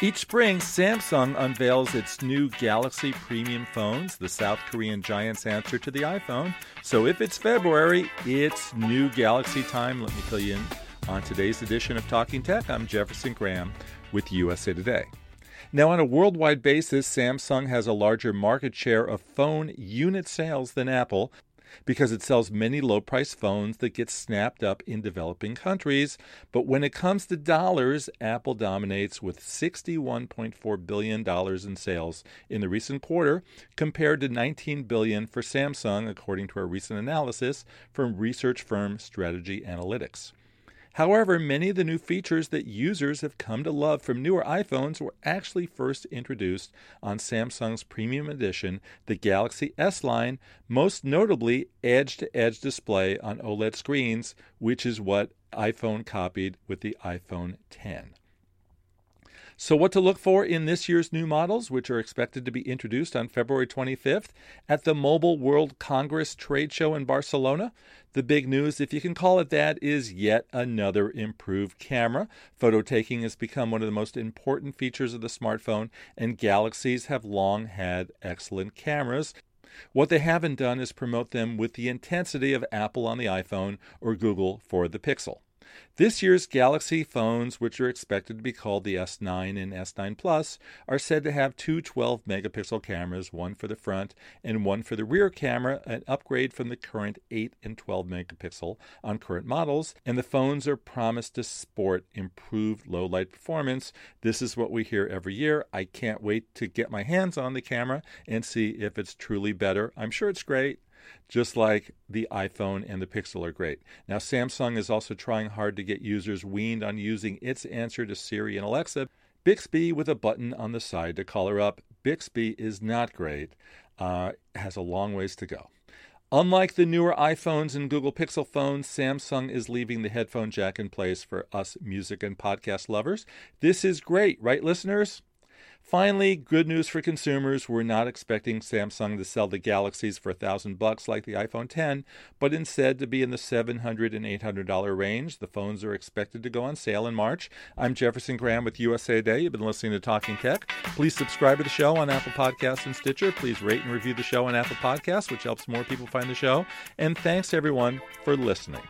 Each spring, Samsung unveils its new Galaxy premium phones, the South Korean giant's answer to the iPhone. So if it's February, it's new Galaxy time. Let me fill you in on today's edition of Talking Tech. I'm Jefferson Graham with USA Today. Now, on a worldwide basis, Samsung has a larger market share of phone unit sales than Apple, because it sells many low price phones that get snapped up in developing countries. But when it comes to dollars, Apple dominates with $61.4 billion in sales in the recent quarter, compared to 19 billion for Samsung, according to a recent analysis from research firm Strategy Analytics. However, many of the new features that users have come to love from newer iPhones were actually first introduced on Samsung's premium edition, the Galaxy S line, most notably edge to edge display on OLED screens, which is what iPhone copied with the iPhone 10. So, what to look for in this year's new models, which are expected to be introduced on February 25th at the Mobile World Congress trade show in Barcelona? The big news, if you can call it that, is yet another improved camera. Photo taking has become one of the most important features of the smartphone, and Galaxies have long had excellent cameras. What they haven't done is promote them with the intensity of Apple on the iPhone or Google for the Pixel. This year's Galaxy phones, which are expected to be called the S9 and S9 Plus, are said to have two 12 megapixel cameras, one for the front and one for the rear camera, an upgrade from the current 8 and 12 megapixel on current models, and the phones are promised to sport improved low light performance. This is what we hear every year. I can't wait to get my hands on the camera and see if it's truly better. I'm sure it's great just like the iPhone and the Pixel are great. Now, Samsung is also trying hard to get users weaned on using its answer to Siri and Alexa, Bixby with a button on the side to call her up. Bixby is not great, uh, has a long ways to go. Unlike the newer iPhones and Google Pixel phones, Samsung is leaving the headphone jack in place for us music and podcast lovers. This is great, right, listeners? Finally, good news for consumers. We're not expecting Samsung to sell the Galaxies for a thousand bucks like the iPhone 10, but instead to be in the $700 and $800 range. The phones are expected to go on sale in March. I'm Jefferson Graham with USA Today. You've been listening to Talking Tech. Please subscribe to the show on Apple Podcasts and Stitcher. Please rate and review the show on Apple Podcasts, which helps more people find the show. And thanks everyone for listening.